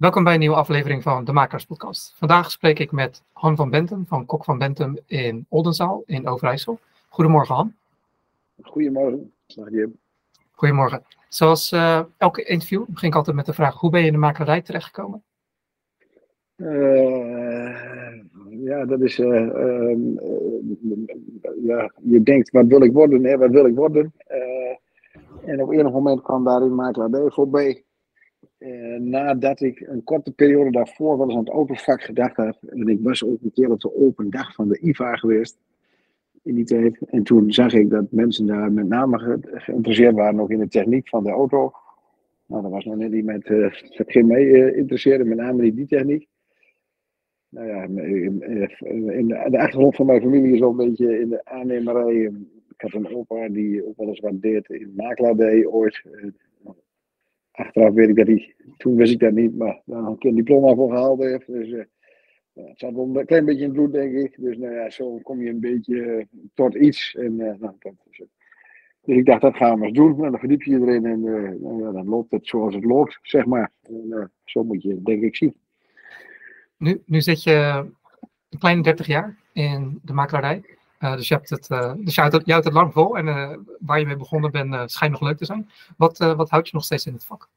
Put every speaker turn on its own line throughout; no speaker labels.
Welkom bij een nieuwe aflevering van de Makers Podcast. Vandaag spreek ik met Han van Bentum van Kok van Bentum in Oldenzaal in Overijssel. Goedemorgen Han.
Goedemorgen.
Goedemorgen. Zoals uh, elke interview begin ik altijd met de vraag: hoe ben je in de makerij terechtgekomen?
Uh, ja, dat is. Uh, ja, je denkt: wat wil ik worden? Hè? Wat wil ik worden? en op enig moment kwam daar in makelaardij voorbij. Nadat ik een korte periode daarvoor wel eens aan het autovak gedacht had. En ik was ook een keer op de open dag van de IVA geweest in die tijd. En toen zag ik dat mensen daar met name geïnteresseerd waren nog in de techniek van de auto. Nou, dat was nog net iemand uh, dat ging mij uh, met name in die techniek. Nou ja, in, de, achtergrond van mijn familie is wel een beetje in de aannemerij. Ik had een opa die ook wel eens wat deed in makelaardij ooit. Achteraf weet ik dat hij, toen wist ik dat niet, maar dan een keer een diploma voor gehaald heeft. Dus het zat wel een klein beetje in het bloed, denk ik. Dus nou ja, zo kom je een beetje eh, tot iets. En, uh, nou, dat dus ik dacht, dat gaan we eens doen. Nou, dan verdiep je erin en nou ja, dan loopt het zoals het loopt, zeg maar. En, zo moet je denk ik zien.
Nu, nu zit je een kleine 30 jaar in de makelaarij. Dus je hebt het, dus je houdt het, het lang vol en waar je mee begonnen bent schijnt nog leuk te zijn. Wat, wat houdt je nog steeds in het vak?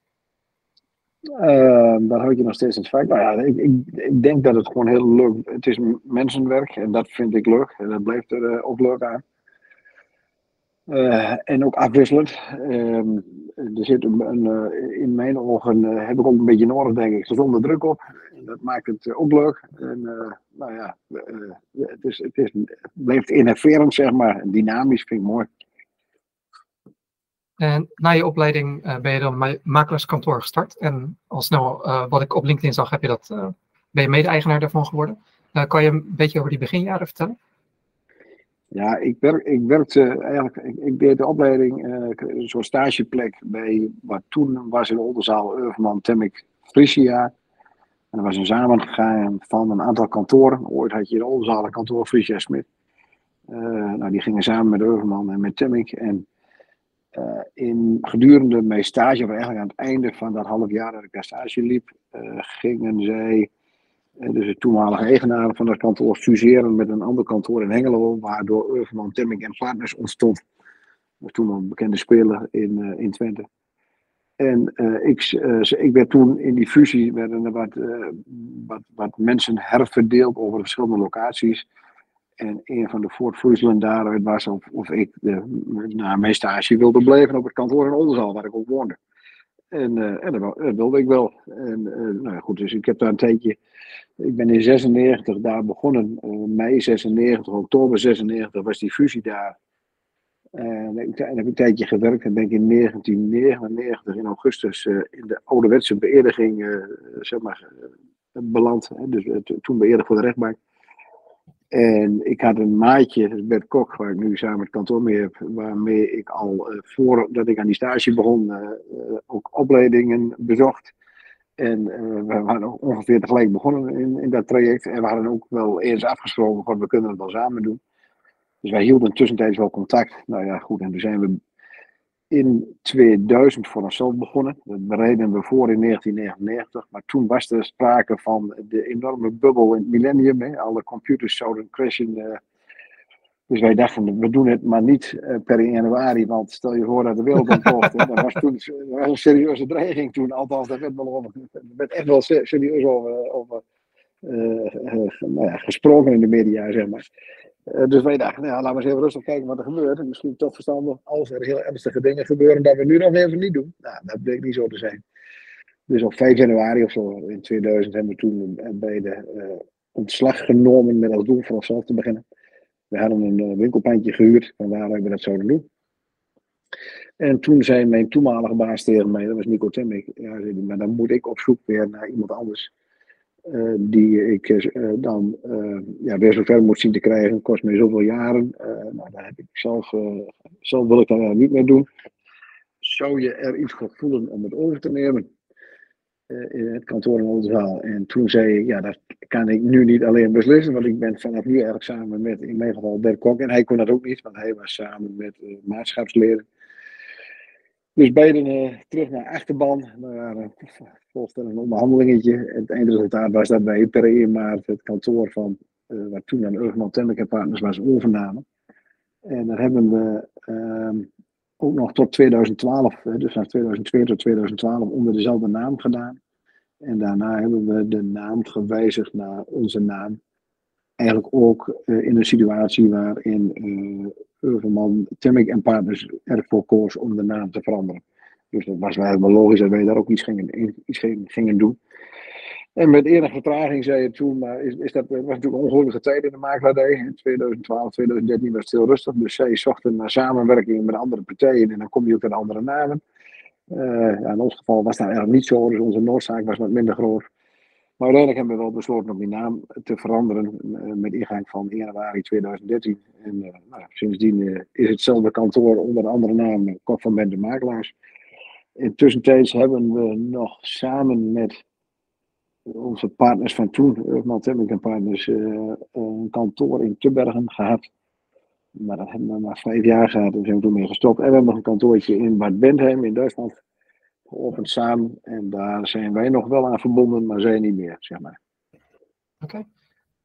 Daar houd je nog steeds het feit. Nou ja, ik, ik, denk dat het gewoon heel leuk Het is mensenwerk en dat vind ik leuk. En dat blijft er ook leuk aan. En ook afwisselend. Ehm, er zit een, een in mijn ogen heb ik ook een beetje nodig, denk ik, gezonde druk op. Dat maakt het ook leuk. En nou ja, het, is, het, is, het blijft innoverend, zeg maar. Dynamisch vind ik mooi.
En na je opleiding uh, ben je dan makelaarskantoor gestart. En al snel, uh, wat ik op LinkedIn zag, heb je dat, uh, ben je mede-eigenaar daarvan geworden. kan je een beetje over die beginjaren vertellen?
Ja, ik, werk, ik werkte eigenlijk, ik, ik deed de opleiding, een soort stageplek bij wat toen was in Oldenzaal, Urverman, Temmik, Frisia. En er was een samengegaan van een aantal kantoren. Ooit had je in Oldenzaal kantoor Frisia Smit. nou, die gingen samen met Urverman en met Temmik. En uh, in gedurende mijn stage, of eigenlijk aan het einde van dat half jaar dat ik daar stage liep, uh, gingen zij, uh, dus de toenmalige eigenaren van dat kantoor, fuseren met een ander kantoor in Hengelo, waardoor Urban Temming en Partners ontstond. Dat toen een bekende speler in, in Twente. En ik, ik werd toen in die fusie, werden er wat, wat, wat mensen herverdeeld over de verschillende locaties. En een van de voortvloeiselen daaruit was of, of ik na mijn stage wilde blijven op het kantoor in Oldenzaal, waar ik ook woonde. En, en dat, wilde ik wel. En nou goed, dus ik heb daar een tijdje. Ik ben in 96 daar begonnen. Mei 96, oktober 96 was die fusie daar. En ik, heb ik een tijdje gewerkt en ben ik in 1999 in augustus in de ouderwetse beëdiging zeg maar, beland. Hè, dus toen beëdigd voor de rechtbank. En ik had een maatje, Bert Kok, waar ik nu samen het kantoor mee heb, waarmee ik al uh, voordat ik aan die stage begon, ook opleidingen bezocht. En we waren ongeveer tegelijk begonnen in, in dat traject. En we hadden ook wel eens afgesproken van we kunnen het wel samen doen. Dus wij hielden tussentijds wel contact. Nou ja, goed, en toen zijn we in 2000 voor onszelf begonnen. Dat bereiden we voor in 1999. Maar toen was er sprake van de enorme bubbel in het millennium. Alle computers zouden crashen. Uh, dus wij dachten, we doen het maar niet uh, per januari. Want stel je voor dat de wereld ontploft. dat was toen dat was een serieuze dreiging toen. Althans, daar werd, wel echt wel serieus over, over uh, nou ja, gesproken in de media, zeg maar. Uh, dus wij dachten, nou, laten we eens even rustig kijken wat er gebeurt. En misschien toch verstandig als er heel ernstige dingen gebeuren, dat we nu nog even niet doen. Nou, dat bleek niet zo te zijn. Dus op 5 januari of zo in 2000 hebben we toen bij de uh, ontslag genomen met als doel voor onszelf te beginnen. We hadden een winkelpandje gehuurd, van waaruit we dat zouden doen. En toen zei mijn toenmalige baas tegen mij, dat was Nico Temmik, ja, maar dan moet ik op zoek weer naar iemand anders. Uh, die ik uh, dan uh, ja, weer zover moet zien te krijgen, kost mij zoveel jaren. nou, daar heb ik zelf, zelf wil ik daar niet meer doen. Zou je er iets voor voelen om het over te nemen in het kantoor in Oldenzaal? En toen zei ik, ja, dat kan ik nu niet alleen beslissen, want ik ben vanaf nu eigenlijk samen met, in mijn geval, Bert Kok. En hij kon dat ook niet, want hij was samen met maatschapsleden. Dus beiden uh, terug naar achterban. We waren volgens een onderhandelingetje. Het eindresultaat was dat wij per 1 maart het kantoor van, uh, wat toen aan Urgman Temmeke Partners was, overnamen. En daar hebben we uh, ook nog tot 2012, dus van 2002 tot 2012, onder dezelfde naam gedaan. En daarna hebben we de naam gewijzigd naar onze naam. Eigenlijk ook in een situatie waarin Urverman, Temmik en Partners ervoor koos om de naam te veranderen. Dus dat was wel helemaal logisch dat wij daar ook iets gingen, iets gingen doen. En met enige vertraging zei je toen, maar is, is dat, was natuurlijk een ongelukkige tijd in de makelaardij. In 2012, 2013 was het heel rustig. Dus zij zochten naar samenwerking met andere partijen en dan kom je ook met andere namen. Ja, in ons geval was dat eigenlijk niet zo, dus onze noodzaak was wat minder groot. Maar uiteindelijk hebben we wel besloten om die naam te veranderen uh, met ingang van januari 2013. En uh, nou, sindsdien is hetzelfde kantoor onder andere naam Kort van Bende Makelaars. Intussen hebben we nog samen met onze partners van toen, Urban Temming Partners, een kantoor in Tubbergen gehad. Maar dat hebben we maar vijf jaar gehad en zijn we toen mee gestopt. En we hebben nog een kantoortje in Bad Bentheim in Duitsland geopend samen. En daar zijn wij nog wel aan verbonden, maar zij niet meer, zeg maar.
Oké. Okay.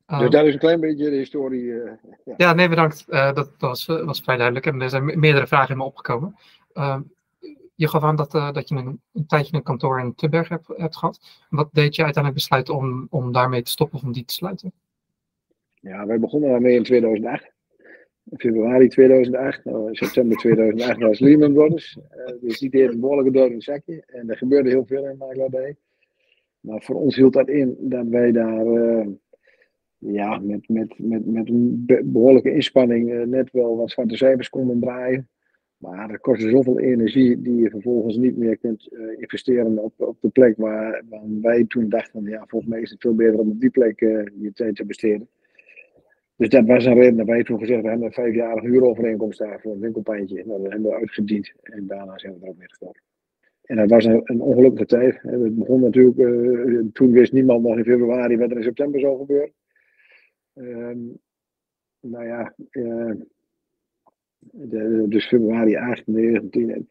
dus ehm, dat is een klein beetje de historie. Uh,
ja. ja. nee, bedankt. Uh, dat, was, was vrij duidelijk. En er zijn meerdere vragen in me opgekomen. Uh, je gaf aan dat, dat je een, een, tijdje een kantoor in Tubberg hebt, hebt gehad. Wat deed je uiteindelijk besluiten om, om daarmee te stoppen of om die te sluiten?
Ja, wij begonnen daarmee in 2008 februari 2008, nou, september 2008 was Lehman Brothers. Uh, dus die een behoorlijke dood in zakje. En er gebeurde heel veel in makelaardij. Maar voor ons hield dat in dat wij daar uh, ja, met, met, met, met een behoorlijke inspanning net wel wat zwarte cijfers konden draaien. Maar dat kostte zoveel energie die je vervolgens niet meer kunt investeren op, op de plek waar, waar wij toen dachten, ja, volgens mij is het veel beter om op die plek je tijd te besteden. Dus dat was een reden dat wij toen gezegd we hebben een vijfjarige huurovereenkomst daar voor een winkelpijntje. Nou, dat hebben we uitgediend en daarna zijn we er ook mee gestopt. En dat was een, ongelukkige tijd. Het begon natuurlijk, uh, toen wist niemand nog in februari wat er in september zou gebeuren. Um, nou ja, uh, de, dus februari 8, 19,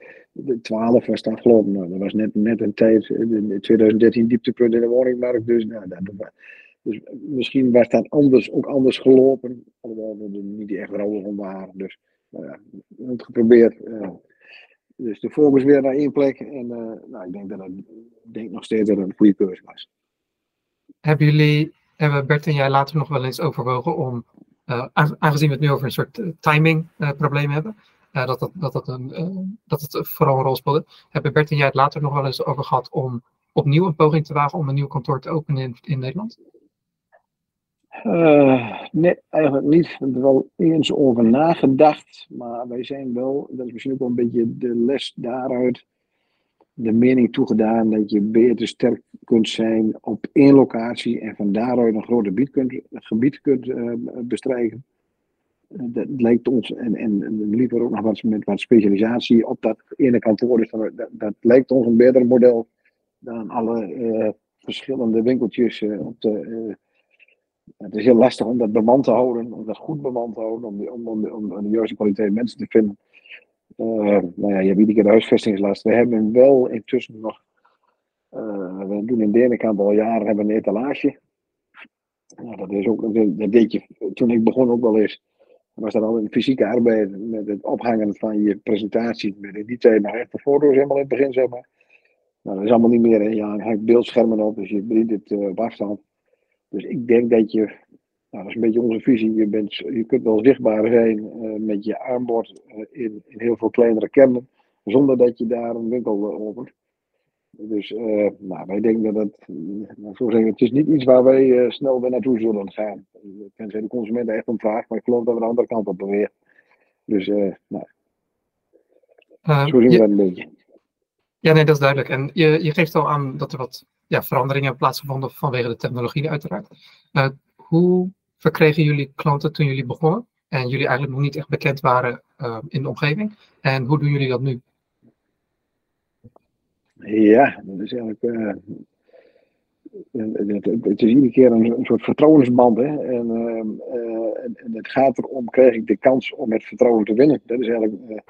12 was het afgelopen. Nou, dat was net, net een tijd, in 2013 dieptepunt in de woningmarkt. Dus nou, dat, dus misschien was dat anders, ook anders gelopen. Alhoewel we er niet echt rol van waren. Dus nou ja, we hebben het geprobeerd. Uh, dus de focus weer naar één plek. En uh, nou, ik denk dat het denk nog steeds dat het een goede keuze was.
Hebben jullie, hebben Bert en jij later nog wel eens overwogen om, aangezien we het nu over een soort timing probleem hebben, dat, dat, dat, dat, een, dat het vooral een rol speelde, hebben Bert en jij het later nog wel eens over gehad om opnieuw een poging te wagen om een nieuw kantoor te openen in, in Nederland?
Uh, nee, eigenlijk niet. We hebben er wel eens over nagedacht. Maar wij zijn wel, dat is misschien ook wel een beetje de les daaruit, de mening toegedaan dat je beter sterk kunt zijn op één locatie en van daaruit een groot gebied kunt, gebied kunt bestrijken. Uh, dat lijkt ons, en, en, liever ook nog wat met wat specialisatie op dat ene kantoor, is dat, dat lijkt ons een beter model dan alle verschillende winkeltjes op de het is heel lastig om dat bemand te houden, om dat goed bemand te houden, om, om, om, om de juiste kwaliteit mensen te vinden. Uh, nou ja, je hebt iedere keer de huisvestingslast. We hebben wel intussen nog, uh, we doen in Denenkamp al jaren hebben een etalage. Nou, dat, is ook, dat deed je toen ik begon ook wel eens. was dat al een fysieke arbeid met het ophangen van je presentatie. Met in die tijd nog echt de foto's helemaal in het begin, zeg maar. Nou, dat is allemaal niet meer. Ja, dan hangt beeldschermen op, dus je bedient het uh, op afstand. Dus ik denk dat je, nou, dat is een beetje onze visie, je, bent, je kunt wel zichtbaar zijn uh, met je aanbod uh, in, in heel veel kleinere kernen, zonder dat je daar een winkel uh, opent. Dus nou, wij denken dat het, nou, zo zeggen, het is niet iets waar wij snel weer naartoe zullen gaan. Tenzij de consument echt om vraagt, maar ik geloof dat we de andere kant op bewegen. Dus, nou, zo zien we dat een beetje.
Ja, nee, dat is duidelijk. En je, je geeft al aan dat er wat ja, veranderingen plaatsgevonden vanwege de technologie uiteraard. Uh, hoe verkregen jullie klanten toen jullie begonnen en jullie eigenlijk nog niet echt bekend waren uh, in de omgeving? En hoe doen jullie dat nu?
Ja, dat is eigenlijk. Uh, het, is iedere keer een, soort vertrouwensband. Hè? En, en, en, het gaat erom: krijg ik de kans om het vertrouwen te winnen? Dat is eigenlijk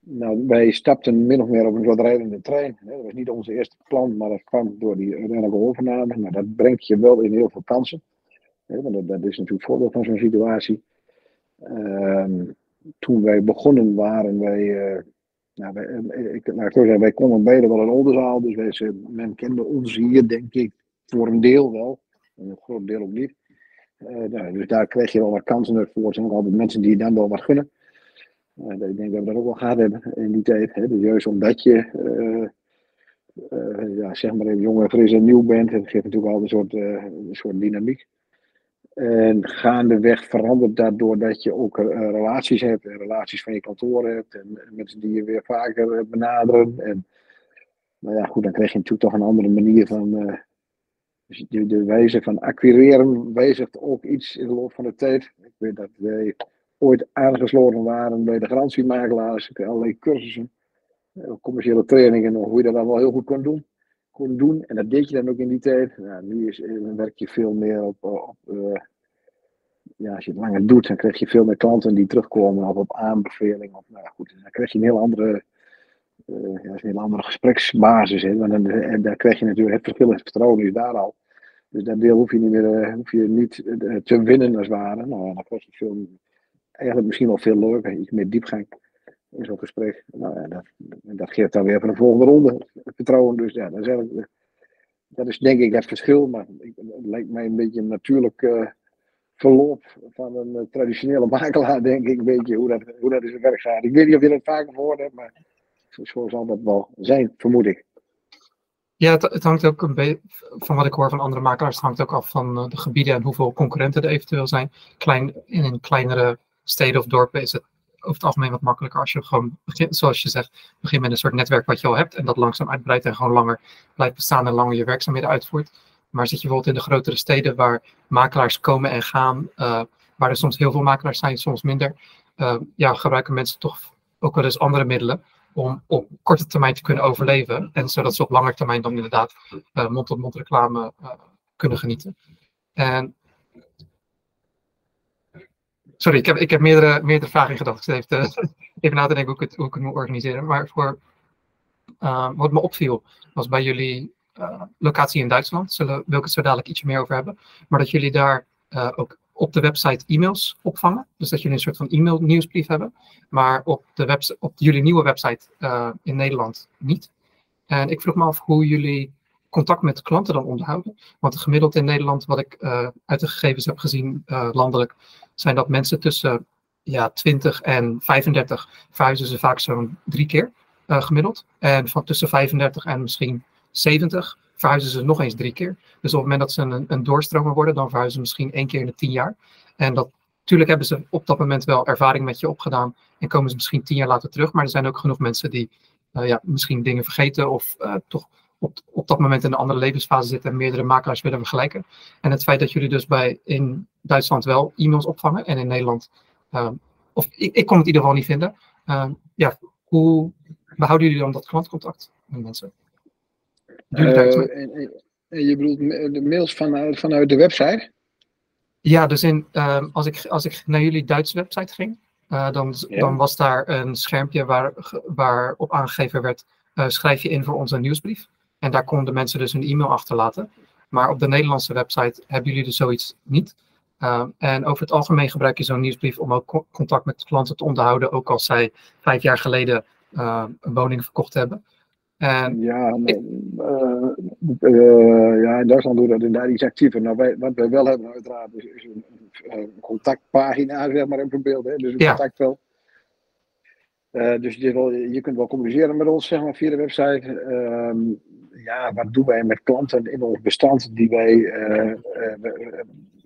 nou, wij stapten min of meer op een soort rijdende trein. Dat was niet onze eerste plan, maar dat kwam door die uiteindelijke overname. Nou, dat brengt je wel in heel veel kansen. Want dat, dat is natuurlijk voordeel van zo'n situatie. Ehm, toen wij begonnen waren wij, uh, nou, wij, eh, ik, zeggen, wij konden beide wel een Oldenzaal, dus wij, men kende ons hier denk ik voor een deel wel, een groot deel ook niet. Uh, nou, dus daar kreeg je wel wat kansen voor. Er zijn ook altijd mensen die je dan wel wat gunnen. Uh, ik denk dat we dat ook wel gehad hebben in die tijd. Hè. Dus juist omdat je, ja, zeg maar even jong fris en nieuw bent, het geeft natuurlijk altijd een soort, een soort dynamiek. En gaandeweg verandert dat doordat je ook relaties hebt. En relaties van je kantoor hebt. En, mensen die je weer vaker benaderen. En nou ja, goed, dan krijg je natuurlijk toch een andere manier van. Dus de, de wijze van acquireren wijzigt ook iets in de loop van de tijd. Ik weet dat wij ooit aangesloten waren bij de garantiemakelaars. Allerlei cursussen, uh, commerciële trainingen, hoe je dat dan wel heel goed kon doen kon doen. En dat deed je dan ook in die tijd. Nou, nu is, dan werk je veel meer op, op ja, als je het langer doet, dan krijg je veel meer klanten die terugkomen of op aanbeveling. Of, nou goed, dan krijg je een heel andere, ja, een heel andere gespreksbasis. Hè, want dan, krijg je natuurlijk het verschil in vertrouwen is daar al. Dus dat deel hoef je niet meer hoef je niet, te winnen als het ware. Nou, dan krijg je veel, eigenlijk misschien wel veel leuker, iets meer diepgang in zo'n gesprek. Nou, dat, dat geeft dan weer voor de volgende ronde vertrouwen. Dus ja, dat is, denk ik het verschil. Maar het lijkt mij een beetje een natuurlijk verloop van een eh, traditionele makelaar, denk ik, weet je hoe dat, hoe dat in zijn werk gaat. Ik weet niet of je dat vaker gehoord hebt, maar zo zal dat wel zijn, vermoed ik.
Ja, het, het hangt ook een beetje, van wat ik hoor van andere makelaars, het hangt ook af van eh, de gebieden en hoeveel concurrenten er eventueel zijn. Klein, in een kleinere steden of dorpen is het over het algemeen wat makkelijker als je gewoon begint, zoals je zegt, begint met een soort netwerk wat je al hebt en dat langzaam uitbreidt en gewoon langer blijft bestaan en langer je werkzaamheden uitvoert. Maar zit je bijvoorbeeld in de grotere steden waar makelaars komen en gaan, uh, waar er soms heel veel makelaars zijn, soms minder, uh, ja, gebruiken mensen toch ook wel eens andere middelen om op korte termijn te kunnen overleven. En zodat ze op lange termijn dan inderdaad uh, mond-tot-mond reclame kunnen genieten. En Sorry, ik heb, ik heb meerdere, meerdere vragen in gedachten. Ik even, na te denken hoe ik, het, hoe ik het moet organiseren. Maar voor, wat me opviel, was bij jullie uh, locatie in Duitsland. Zullen, wil ik het zo dadelijk ietsje meer over hebben. Maar dat jullie daar ook op de website e-mails opvangen. Dus dat jullie een soort van e-mail nieuwsbrief hebben. Maar op, de op jullie nieuwe website in Nederland niet. En ik vroeg me af hoe jullie contact met klanten dan onderhouden. Want gemiddeld in Nederland, wat ik uit de gegevens heb gezien landelijk, zijn dat mensen tussen ja, 20 en 35 verhuizen ze vaak zo'n drie keer gemiddeld. En van tussen 35 en misschien 70 verhuizen ze nog eens drie keer. Dus op het moment dat ze een, een doorstromer worden, dan verhuizen ze misschien één keer in de tien jaar. En dat, natuurlijk hebben ze op dat moment wel ervaring met je opgedaan en komen ze misschien tien jaar later terug. Maar er zijn ook genoeg mensen die ja, misschien dingen vergeten of toch op, op dat moment in een andere levensfase zitten en meerdere makelaars willen vergelijken. En het feit dat jullie dus bij in Duitsland wel e-mails opvangen en in Nederland, uh, of ik, ik kon het in ieder geval niet vinden. ja, hoe behouden jullie dan dat klantcontact met mensen?
Uh, en, en, je bedoelt de mails vanuit, vanuit de website?
Ja, dus in, uh, als, ik, als ik naar jullie Duitse website ging, uh, dan, ja. dan was daar een schermpje waar, waarop aangegeven werd, uh, schrijf je in voor onze nieuwsbrief. En daar konden mensen dus een e-mail achterlaten. Maar op de Nederlandse website hebben jullie dus zoiets niet. Uh, en over het algemeen gebruik je zo'n nieuwsbrief om ook contact met klanten te onderhouden, ook als zij vijf jaar geleden uh, een woning verkocht hebben.
En ja, uh, ja, in Duitsland doen we dat inderdaad iets actiever. Nou, wij, wat wij wel hebben uiteraard is, is een, contactpagina, zeg maar, in verbeeld. Hè? Dus een ja. contactveld. Dus je, wel, je, kunt wel communiceren met ons, zeg maar, via de website. Ja, wat doen wij met klanten in ons bestand die wij...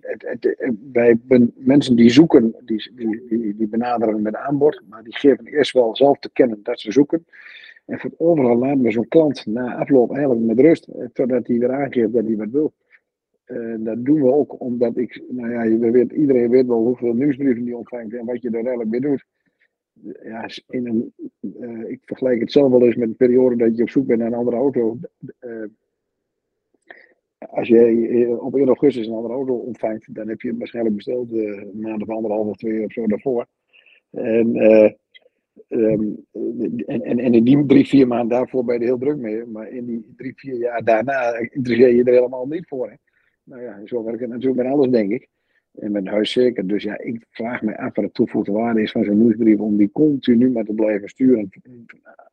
Het, het, wij mensen die zoeken, die, die, die, benaderen met aanbod, maar die geven eerst wel zelf te kennen dat ze zoeken. En van overal laten we zo'n klant na afloop eigenlijk met rust, eh, totdat hij weer aangeeft dat hij wat wil. Dat doen we ook omdat ik, nou ja, iedereen weet wel hoeveel nieuwsbrieven die ontvangt en wat je er eigenlijk mee doet. Ja, in een, uh, ik vergelijk het zelf wel eens met een periode dat je op zoek bent naar een andere auto. Uh, als je op 1 augustus een andere auto ontvangt, dan heb je hem waarschijnlijk besteld een maand of anderhalf of twee of zo daarvoor. En Ehm, en, en, en in die drie, vier maanden daarvoor ben je er heel druk mee. Maar in die drie, vier jaar daarna interesseer je er helemaal niet voor. Hè? Nou ja, zo werkt het natuurlijk met alles, denk ik. En met huis zeker. Dus ja, ik vraag me af wat de toevoegde waarde is van zo'n nieuwsbrief om die continu maar te blijven sturen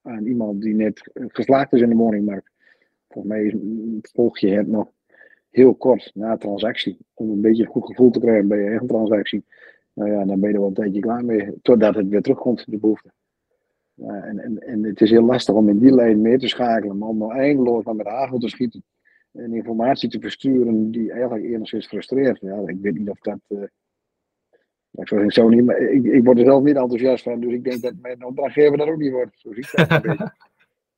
aan iemand die net geslaagd is in de woningmarkt. Volgens mij volg je het nog heel kort na transactie. Om een beetje een goed gevoel te krijgen bij je eigen transactie. Nou ja, dan ben je er wel een tijdje klaar mee. Totdat het weer terugkomt, de behoefte. en, en, en het is heel lastig om in die lijn mee te schakelen. Maar om nou eindeloos maar met hagel te schieten. En informatie te versturen die eigenlijk enigszins frustreert. Ja, ik weet niet of dat. Uh, ik, zo niet, ik, word er zelf niet enthousiast van. Dus ik denk dat mijn opdrachtgever dat ook niet wordt. Zo een.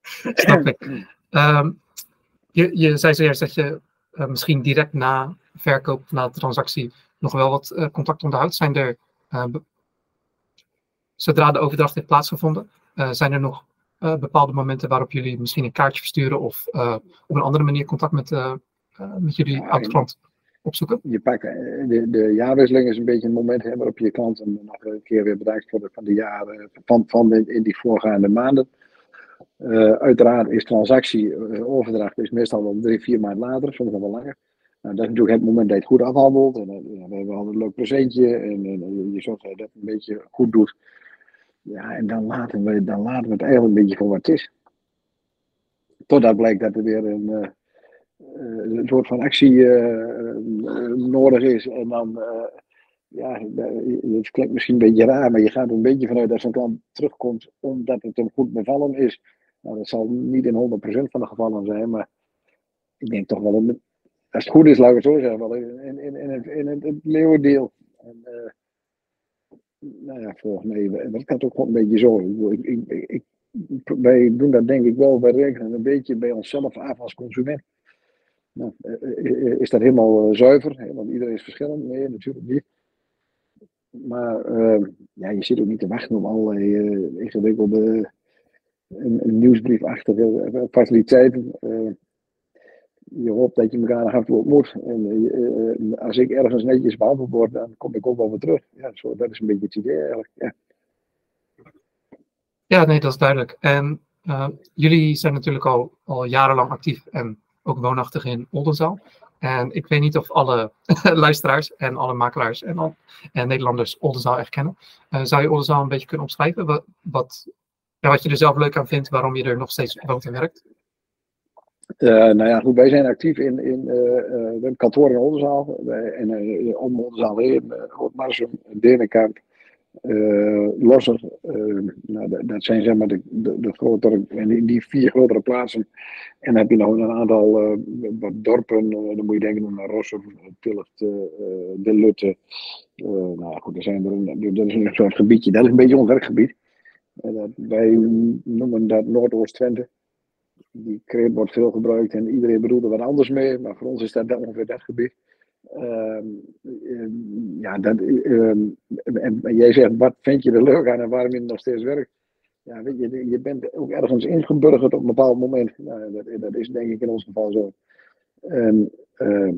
Snap ik. Um, je, je zei zojuist dat je uh, misschien direct na verkoop, na transactie, nog wel wat uh, contact onderhoudt. Zijn er, zodra de overdracht heeft plaatsgevonden, zijn er nog bepaalde momenten waarop jullie misschien een kaartje versturen of op een andere manier contact met, met jullie ja, oud-klant opzoeken?
Je pakt, de, de jaarwisseling is een beetje een moment hè, waarop je klanten nog een keer weer bedankt voor de, van de jaren, van, van de, in die voorgaande maanden. Uh, uiteraard is transactieoverdracht is meestal wel drie, vier maanden later, soms nog wel langer. Nou, dat is natuurlijk het moment dat je het goed afhandelt. En, uh, we hebben altijd een leuk presentje en, en je zorgt dat je dat een beetje goed doet. Ja, en dan laten we, dan laten we het eigenlijk een beetje voor wat het is. Totdat blijkt dat er weer een, uh, een soort van actie nodig is. En dan, ja, het klinkt misschien een beetje raar, maar je gaat er een beetje vanuit dat zo'n klant terugkomt omdat het hem goed bevallen is. Nou, dat zal niet in 100% van de gevallen zijn, maar ik denk toch wel, een, als het goed is, laat ik het zo zeggen, wel in, in, in, het, in het, leeuwendeel. En, nou ja, volgens mij, dat gaat ook wel een beetje zo. Ik, ik, ik, wij doen dat denk ik wel, wij rekenen een beetje bij onszelf af als consument. Nou, eh, is dat helemaal zuiver? Want iedereen is verschillend? Nee, natuurlijk niet. Maar ja, je zit ook niet te wachten op allerlei ingewikkelde een, nieuwsbriefachtige eh, faciliteiten. Je hoopt dat je elkaar af en toe ontmoet. En als ik ergens netjes behandeld word, dan kom ik ook wel weer terug. Ja, zo, dat is een beetje het idee eigenlijk. Ja,
ja nee, dat is duidelijk. En jullie zijn natuurlijk al, al jarenlang actief en ook woonachtig in Oldenzaal. En ik weet niet of alle luisteraars en alle makelaars en, al, Nederlanders Oldenzaal echt kennen. Uh, zou je Oldenzaal een beetje kunnen omschrijven? Wat, wat, wat je er zelf leuk aan vindt, waarom je er nog steeds woont en werkt?
Uh, nou ja, goed, wij zijn actief in, in we hebben kantoor in Oldenzaal. en om Oldenzaal heen, Roodmarsum, Denenkamp, Losser. nou, dat, zijn zeg maar de, de, grotere, in die vier grotere plaatsen en dan heb je nog een aantal wat dorpen, dan moet je denken aan Rossum, Tilligt, uh, De Lutte. nou goed, er zijn er een, dat is een soort gebiedje, dat is een beetje ons werkgebied. wij noemen dat Noordoost-Twente. Die kreet wordt veel gebruikt en iedereen bedoelt er wat anders mee, maar voor ons is dat ongeveer dat gebied. Ehm, ja, dat, ehm, en, jij zegt, wat vind je er leuk aan en waarom je nog steeds werkt? ja, je, bent ook ergens ingeburgerd op een bepaald moment. Nou, dat, is denk ik in ons geval zo.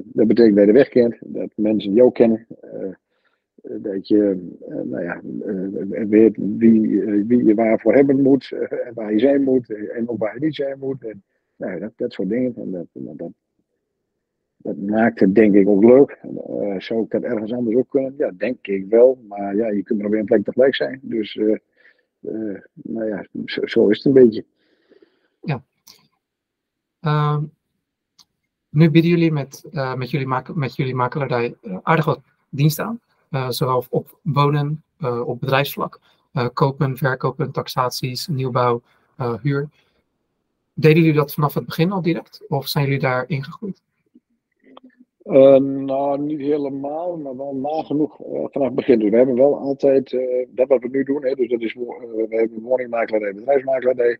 Dat betekent dat je de weg kent, dat mensen jou kennen. Uh, dat je uh, nou ja, weet wie, wie je waarvoor hebben moet, en waar je zijn moet, en ook waar je niet zijn moet. En, nou, dat, dat soort dingen. En dat, dat, dat maakt het denk ik ook leuk. zou ik dat ergens anders ook kunnen? Ja, denk ik wel. Maar ja, je kunt er op één plek tegelijk zijn. Dus nou ja, zo, is het een beetje.
Ja. Uh, nu bieden jullie met, met, jullie, met jullie makelaardij aardig wat diensten aan. Zowel op wonen, op bedrijfsvlak, kopen, verkopen, taxaties, nieuwbouw, huur. Deden jullie dat vanaf het begin al direct? Of zijn jullie daar ingegroeid?
Uh, nou, niet helemaal, maar wel nagenoeg uh, vanaf het begin. Dus we hebben wel altijd, dat wat we nu doen, hè, dus dat is, we hebben woningmakelaardij, bedrijfsmakelaardij.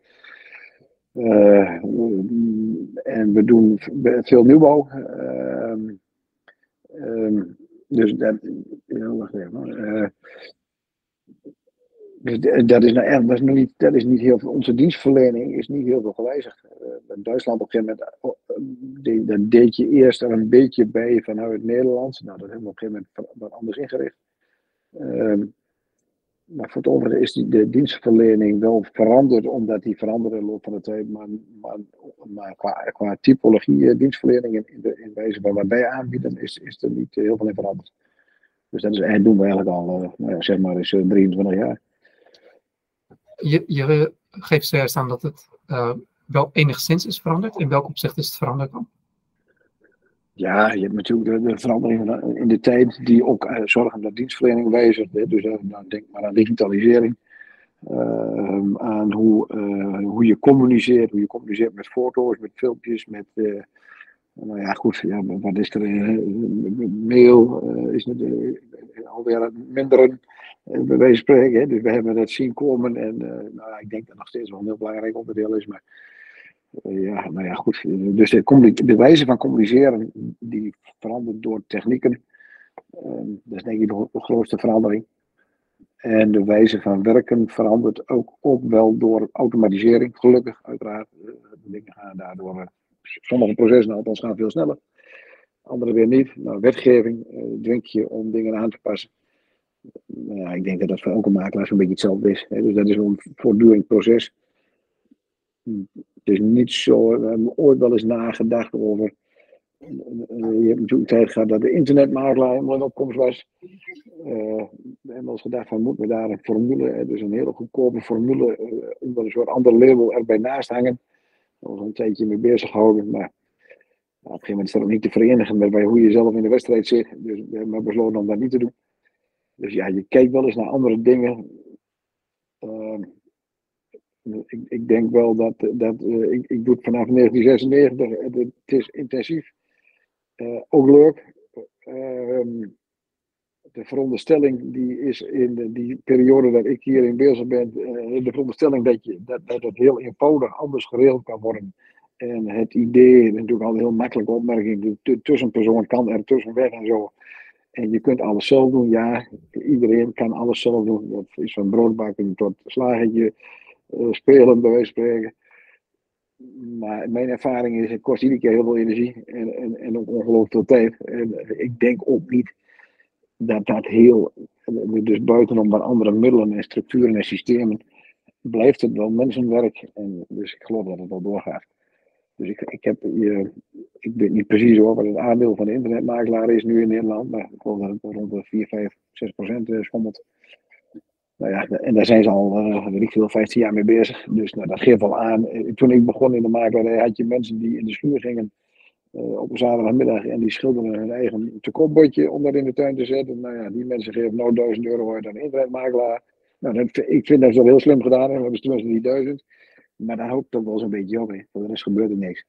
en we doen veel nieuwbouw. Ehm, dus dat, wacht even. Dus dat is, nou echt, dat, is nog niet, dat is niet heel veel. Onze dienstverlening is niet heel veel gewijzigd. In Duitsland op een gegeven moment, uh, dat deed je eerst er een beetje bij vanuit Nederland. Nou, dat hebben we op een gegeven moment wat anders ingericht. Uh, maar voor het overige is die, de dienstverlening wel veranderd, omdat die veranderde in de loop van de tijd. Maar, maar, maar qua, qua typologie eh, dienstverlening in, de, in van wat wij aanbieden, is, is er niet heel veel in veranderd. Dus dat, is, en doen we eigenlijk al, uh, zeg maar, is 23 jaar.
Je, je geeft zojuist aan dat het wel enigszins is veranderd. In welk opzicht is het veranderd dan?
Ja, je hebt natuurlijk de, de veranderingen in de tijd die ook uh, zorgen dat dienstverlening wijzigt. Hè. Dus uh, dan denk maar aan digitalisering. Uh, aan hoe, hoe je communiceert, hoe je communiceert met foto's, met filmpjes, met, nou ja goed, ja, wat is er, mail is het, alweer minder bij wijze spreken. Hè. Dus we hebben dat zien komen en nou, ik denk dat nog steeds wel een heel belangrijk onderdeel is, maar ja, nou ja, goed. Dus de, de, wijze van communiceren, die verandert door technieken. Ehm, dat is denk ik de, grootste verandering. En de wijze van werken verandert ook, wel door automatisering, gelukkig uiteraard. Uh, dingen gaan daardoor, uh, sommige processen althans gaan veel sneller. Andere weer niet. Nou, wetgeving uh, dwingt je om dingen aan te passen. Nou ja, ik denk dat dat voor elke makelaar zo'n beetje hetzelfde is. Hè. Dus dat is een voortdurend proces het is niet zo, we hebben ooit wel eens nagedacht over. Eh, je hebt natuurlijk tijd gehad dat de internetmakelaar helemaal in opkomst was. Uh, we hebben eens gedacht van moeten we daar een formule, dus een hele goedkope formule, uh, onder een soort ander label erbij naast hangen. Daar was een tijdje mee bezig gehouden, maar op een gegeven moment is dat ook niet te verenigen met hoe je zelf in de wedstrijd zit. Dus we hebben besloten om dat niet te doen. Dus ja, je kijkt wel eens naar andere dingen. Uh, ik, ik, denk wel dat, dat uh, ik, ik doe het vanaf 1996, het, is intensief. Uh, ook leuk. Uh, de veronderstelling die is in die periode dat ik hier in bezig ben, de veronderstelling dat, je, dat, dat het heel eenvoudig anders geregeld kan worden. En het idee, natuurlijk al een heel makkelijke opmerking, de tussenpersoon kan er tussen weg en zo. En je kunt alles zelf doen, ja, iedereen kan alles zelf doen. Dat is van broodbakken tot slagertje spelen, bij wijze van spreken. Maar mijn ervaring is, het kost iedere keer heel veel energie en, en, en ook ongelooflijk veel tijd. En ik denk ook niet dat dat heel, dus buitenom wat andere middelen en structuren en systemen, blijft het wel mensenwerk. En dus ik geloof dat het wel doorgaat. Dus ik, ik, heb, je, ik weet niet precies hoor wat het aandeel van de internetmakelaar is nu in Nederland, maar ik geloof dat het rond de 4, 5, 6 procent schommelt. Nou ja, en daar zijn ze al, uh, weet ik veel, 15 jaar mee bezig. Dus nou, dat geeft wel aan. Eh, toen ik begon in de makelaar had je mensen die in de schuur gingen op een zaterdagmiddag en die schilderden hun eigen tekortbordje om dat in de tuin te zetten. Nou ja, die mensen geven nou 1000 euro uit aan een internetmakelaar. Nou, dat, ik vind dat ze dat heel slim gedaan hebben, hebben ze tenminste die 1000. Maar daar houdt toch wel zo'n beetje op. in. Voor de rest gebeurt er niks.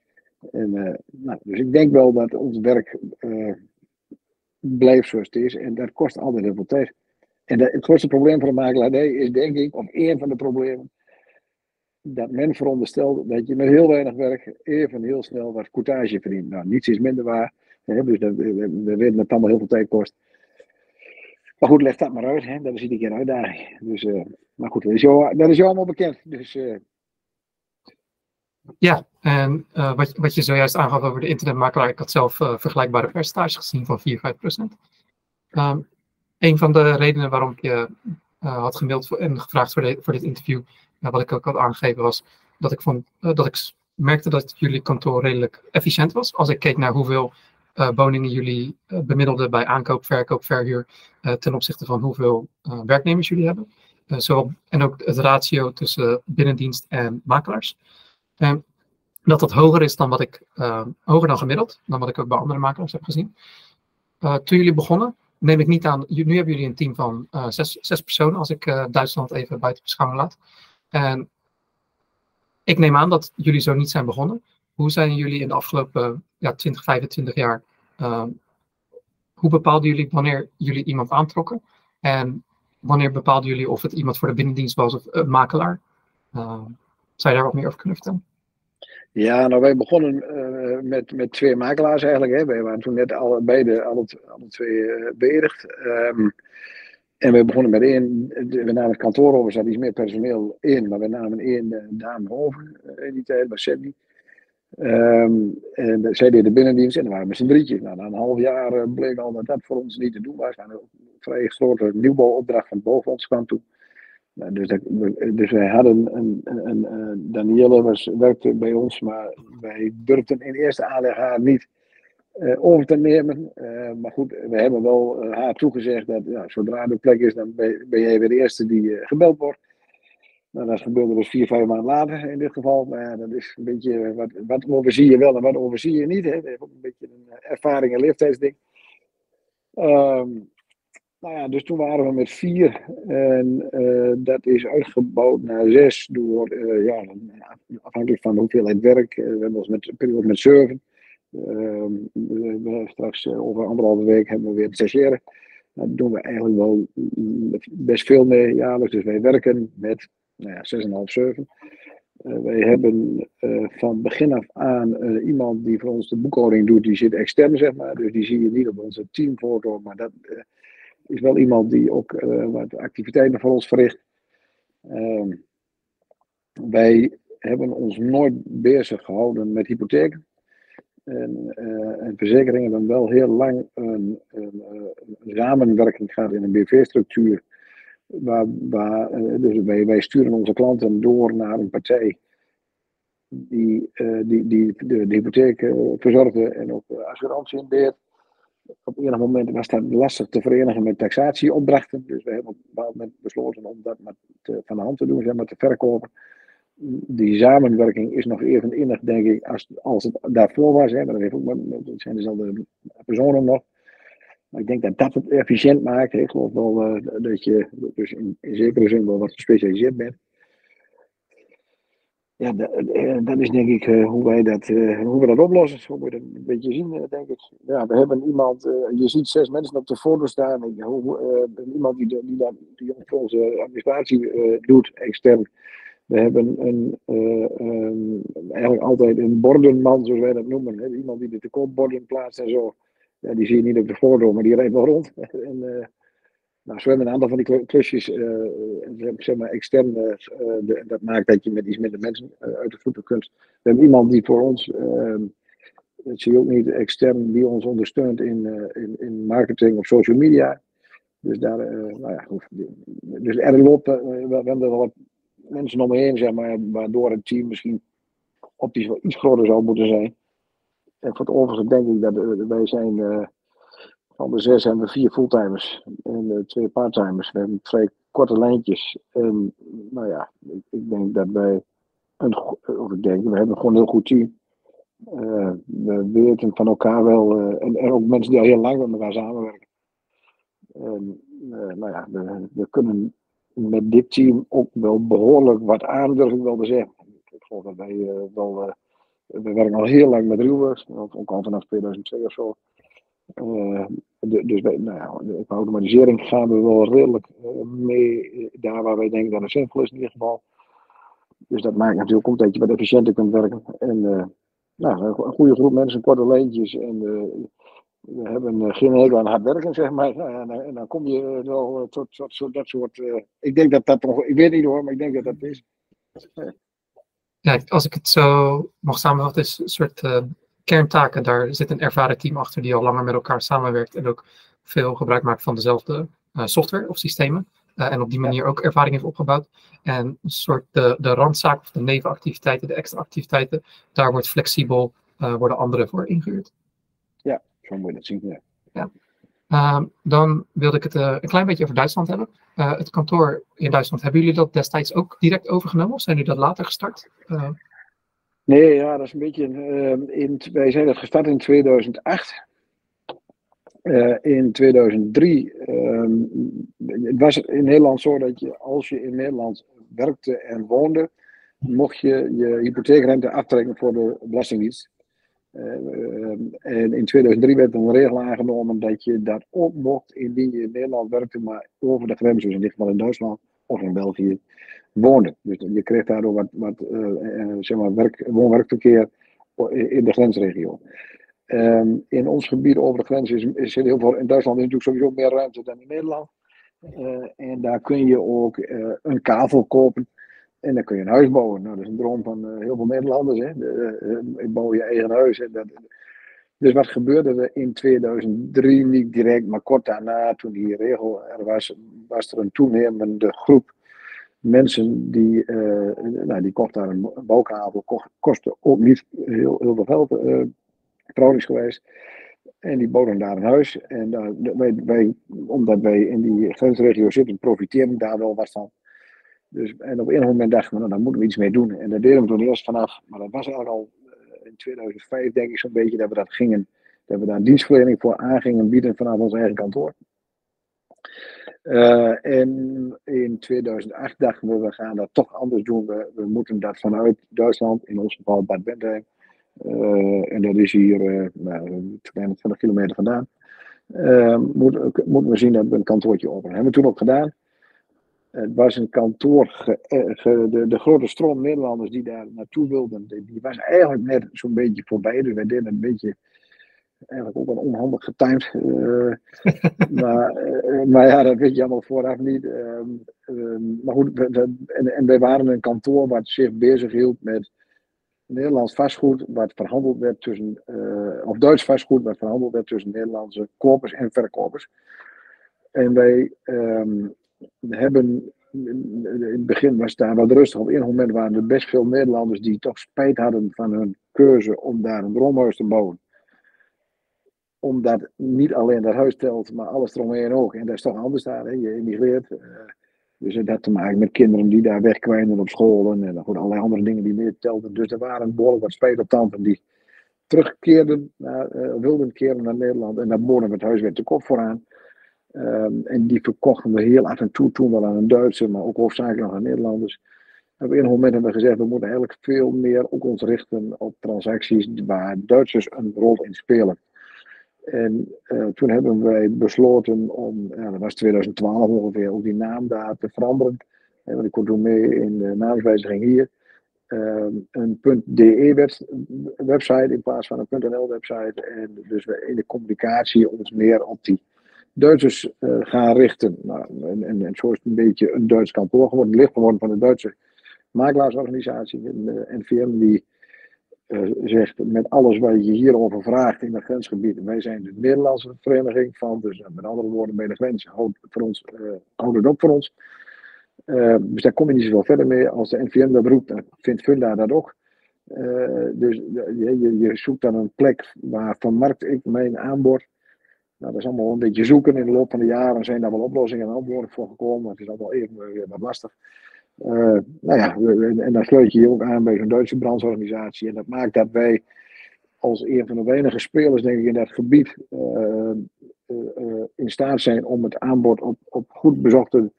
En, nou, dus ik denk wel dat ons werk blijft zoals het is. En dat kost altijd heel veel tijd. En het grootste probleem van de makelaardij is denk ik, of één van de problemen, dat men veronderstelt dat je met heel weinig werk even heel snel wat courtage verdient. Nou, niets is minder waar. Hè, dus dat, we, we weten dat het allemaal heel veel tijd kost. Maar goed, leg dat maar uit. Hè. Dat is iedere keer een uitdaging. Dus, uh, maar goed, dat is, jou, dat is allemaal bekend. Dus, uh...
Ja, en uh, wat, wat je zojuist aangaf over de internetmakelaar. Ik had zelf vergelijkbare percentages gezien van 4, 5 procent. Um, een van de redenen waarom ik je uh, had gemaild en gevraagd voor, voor dit interview, uh, wat ik ook had aangegeven, was dat ik, vond, dat ik merkte dat jullie kantoor redelijk efficiënt was. Als ik keek naar hoeveel woningen jullie bemiddelden bij aankoop, verkoop, verhuur, ten opzichte van hoeveel werknemers jullie hebben. en ook het ratio tussen binnendienst en makelaars. dat dat hoger is dan wat ik, hoger dan gemiddeld, dan wat ik ook bij andere makelaars heb gezien. toen jullie begonnen, neem ik niet aan. Nu hebben jullie een team van uh, zes, zes, personen, als ik uh, Duitsland even buiten beschouwing laat. En ik neem aan dat jullie zo niet zijn begonnen. Hoe zijn jullie in de afgelopen ja, 20, 25 jaar? Uh, hoe bepaalden jullie wanneer jullie iemand aantrokken? En wanneer bepaalden jullie of het iemand voor de binnendienst was of makelaar? zou je daar wat meer over kunnen vertellen?
Ja, nou wij begonnen uh, met, met twee makelaars eigenlijk. Hè. Wij waren toen net alle, beide, alle, alle twee uh, beëdigd. Um, en we begonnen met één, we namen het kantoor over, er zat iets meer personeel in, maar we namen één uh, dame over in die tijd, was Sydney. Um, en zij deed de binnendienst en dan waren we met z'n drietjes. Nou, na een half jaar bleek al dat dat voor ons niet te doen was. We hadden een vrij grote nieuwbouwopdracht van het bovenlands kwam toe. Nou, dus, dat, dus wij hadden een, een, Danielle was, werkte bij ons, maar wij durfden in eerste aanleg haar niet uh, over te nemen. Uh, maar goed, we hebben wel uh, haar toegezegd dat ja, zodra er plek is, dan ben, jij weer de eerste die gebeld wordt. Nou, dat gebeurde dus vier, vijf maanden later in dit geval. Maar dat is een beetje, wat, wat overzie je wel en wat overzie je niet. Hè? Dat is ook een beetje een ervaring en leeftijdsding. Um, nou ja, dus toen waren we met vier. En uh, dat is uitgebouwd naar zes door, uh, ja, afhankelijk van hoeveelheid werk. Uh, we hebben ons met periode met zeven. Ehm, straks over anderhalve week hebben we weer stagiaire. Daar doen we eigenlijk wel best veel mee jaarlijks. Dus wij werken met nou ja, 6,5, 7. Uh, wij hebben van begin af aan iemand die voor ons de boekhouding doet, die zit extern, zeg maar. Dus die zie je niet op onze teamfoto, maar dat is wel iemand die ook wat activiteiten voor ons verricht. Ehm, wij hebben ons nooit bezig gehouden met hypotheken. En, en verzekeringen hebben wel heel lang een, een, een samenwerking gehad in een BV-structuur Waar, waar, eh, dus wij, wij sturen onze klanten door naar een partij die, uh, die, die de, de hypotheek uh, verzorgde en ook uh, assurantie inbeheert. Op enig moment was dat lastig te verenigen met taxatieopdrachten. Dus we hebben op een bepaald moment besloten om dat met, van de hand te doen, zeg maar, te verkopen. Die samenwerking is nog even innig, denk ik, als, als het daarvoor was. Hè, maar dat, heeft ook, dat zijn dezelfde personen nog. Maar ik denk dat dat het efficiënt maakt. Ik geloof wel uh, dat je dus in, in, zekere zin wel wat gespecialiseerd bent. Ja, eh, dat is denk ik uh, hoe, wij dat, uh, hoe we dat oplossen. Hoe we dat een beetje zien, denk ik. Ja, we hebben iemand, je ziet zes mensen op de foto staan. Ik, iemand die, die, die, die onze administratie doet, extern. We hebben een, eigenlijk altijd een bordenman, zoals wij dat noemen. Iemand die de tekoopborden plaatst en zo. Ja, die zie je niet op de voordeur, maar die rijdt wel rond. en, nou, hebben een aantal van die klusjes, uh, zeg maar extern, de, dat maakt dat je met iets minder mensen uit de voeten kunt. We hebben iemand die voor ons, ehm, dat zie je ook niet, extern, die ons ondersteunt in, in, in marketing of social media. Dus daar, nou ja, dus er loopt, we hebben wat mensen om me zeg maar, waardoor het team misschien optisch wel iets groter zou moeten zijn. En voor het overige denk ik dat wij zijn van de zes hebben we vier fulltimers en uh, twee parttimers. We hebben twee korte lijntjes. En nou ja, ik, ik denk dat wij een, of ik denk, we hebben gewoon een heel goed team. we weten van elkaar wel, en, en, ook mensen die al heel lang met elkaar samenwerken. En, nou ja, we, kunnen met dit team ook wel behoorlijk wat aan, durf ik wel zeggen. Ik geloof dat wij wel we werken al heel lang met Reelworks, ook al vanaf 2002 of zo. Uh, dus bij, nou automatisering gaan we wel redelijk uh, mee daar waar wij denken dat het zinvol is in ieder geval. Dus dat maakt natuurlijk ook dat je wat efficiënter kunt werken. En nou, een goede groep mensen, korte lijntjes. En we hebben geen hekel aan hard werken, zeg maar. Nou, en, dan kom je wel tot, tot, dat soort. ik denk dat dat nog. Ik weet niet hoor, maar ik denk dat dat is
ja, als ik het zo mag samenvatten, is een soort kerntaken. Daar zit een ervaren team achter die al langer met elkaar samenwerkt en ook veel gebruik maakt van dezelfde uh, software of systemen. Uh, en op die manier ook ervaring heeft opgebouwd. En een soort de, de randzaak of de nevenactiviteiten, de extra activiteiten, daar wordt flexibel, worden anderen voor ingehuurd.
Ja, zo moet je dat zien. Ja.
ja. Uh, dan wilde ik het een klein beetje over Duitsland hebben. Het kantoor in Duitsland, hebben jullie dat destijds ook direct overgenomen of zijn jullie dat later gestart?
Eh, nee, ja, dat is een beetje. Ehm, in, wij zijn dat gestart in 2008. in 2003 ehm, het was in Nederland zo dat je, als je in Nederland werkte en woonde, mocht je je hypotheekrente aftrekken voor de Belastingdienst. Eh, en in 2003 werd er een regel aangenomen dat je dat ook mocht indien je in Nederland werkte, maar over de grens, dus in dit geval in Duitsland of in België, woonde. Dus je kreeg daardoor wat, wat uh, zeg maar werk, woon-werkverkeer in de grensregio. Um, in ons gebied over de grens is, is heel veel, in Duitsland is natuurlijk sowieso meer ruimte dan in Nederland. Uh, en daar kun je ook een kavel kopen en dan kun je een huis bouwen. Nou, dat is een droom van heel veel Nederlanders. Hè? De, bouw je eigen huis. En dat, dus wat gebeurde er in 2003, niet direct, maar kort daarna, toen die regel er was, was er een toenemende groep mensen die, nou, die kochten daar een bouwkavel, kostte ook niet heel, heel veel geld. Uh, geweest. En die boden daar een huis. En uh, wij, wij, omdat wij in die grensregio zitten, profiteren daar wel wat van. Dus, en op een moment dachten we, nou, daar moeten we iets mee doen. En dat deden we toen eerst vanaf, maar dat was eigenlijk al in 2005 denk ik zo'n beetje, dat we dat gingen, dat we daar dienstverlening voor aan gingen bieden vanaf ons eigen kantoor. Uh, en in 2008 dachten we, we gaan dat toch anders doen. We, we moeten dat vanuit Duitsland, in ons geval Bad Bentheim, uh, en dat is hier uh, nou, 20 kilometer vandaan, moeten, we zien dat we een kantoortje openen. Hebben we toen ook gedaan. Het was een kantoor, de, de grote stroom Nederlanders die daar naartoe wilden, die was eigenlijk net zo'n beetje voorbij. Dus wij deden een beetje eigenlijk ook wel onhandig getimed. Uh, maar, uh, maar ja, dat weet je allemaal vooraf niet. Uh, maar goed, en, en wij waren een kantoor wat zich bezig hield met Nederlands vastgoed, wat verhandeld werd tussen, uh, of Duits vastgoed, wat verhandeld werd tussen Nederlandse kopers en verkopers. En wij um, hebben, in het begin was daar wat rustig. Op een moment waren er best veel Nederlanders die toch spijt hadden van hun keuze om daar een droomhuis te bouwen omdat niet alleen dat huis telt, maar alles eromheen ook. En dat is toch anders daar, hè? je emigreert. Uh, dus het had te maken met kinderen die daar wegkwijnen op scholen en goed, allerlei andere dingen die meer telden. Dus er waren behoorlijk wat spelertanten die terugkeerden, naar, uh, wilden keren naar Nederland. En daar boden we het huis weer te kop vooraan. Um, en die verkochten we heel af en toe toen wel aan een Duitse, maar ook hoofdzakelijk aan Nederlanders. Op een moment hebben we gezegd, we moeten eigenlijk veel meer ook ons richten op transacties waar Duitsers een rol in spelen. En uh, toen hebben wij besloten om, dat was 2012 ongeveer, ook die naam daar te veranderen. En want ik kon toen mee in de naamswijziging hier. Uh, een .de website in plaats van een .nl website. En dus we in de communicatie ons meer op die Duitsers uh, gaan richten. Nou, en, en, en, zo is het een beetje een Duits kantoor geworden, licht geworden van de Duitse makelaarsorganisatie, de NVM, die uh, zegt met alles wat je hierover vraagt in het grensgebied. Wij zijn de Nederlandse vereniging van, dus met andere woorden, bij de grens, houd, voor ons, houd het op voor ons. Uh, dus daar kom je niet zoveel verder mee. Als de NVM dat roept, dan vindt Funda dat ook. dus je, je, zoekt dan een plek waar vermarkt ik mijn aanbod. Nou, dat is allemaal een beetje zoeken. In de loop van de jaren zijn daar wel oplossingen en antwoorden voor gekomen. Het is allemaal even weer wat lastig. Uh, nou ja, en dan sluit je je ook aan bij zo'n Duitse brandsorganisatie. En dat maakt dat wij als een van de weinige spelers, denk ik, in dat gebied uh, uh, in staat zijn om het aanbod op, op goed bezochte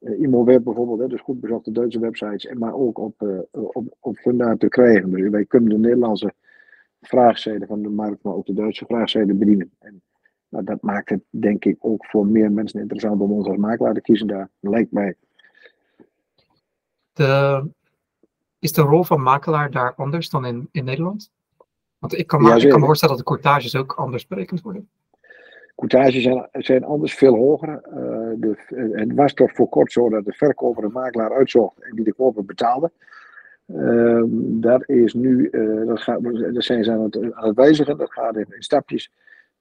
uh, bijvoorbeeld, hè, dus goed bezochte Duitse websites, en maar ook op, op, op Funda te krijgen. Dus wij kunnen de Nederlandse vraagzijde van de markt, maar ook de Duitse vraagzijde bedienen. En nou, dat maakt het, denk ik, ook voor meer mensen interessant om ons als makelaar te kiezen. Daar lijkt mij
de, is de rol van makelaar daar anders dan in, in Nederland? Want ik kan, me, ik kan me voorstellen dat de courtages ook anders berekend worden.
Courtages zijn, zijn anders veel hoger. Uh, de, het was toch voor kort zo dat de verkoper een makelaar uitzocht en die de koper betaalde. Uh, dat is nu, uh, dat, gaat, dat zijn ze aan het, aan het wijzigen, dat gaat in, in, stapjes.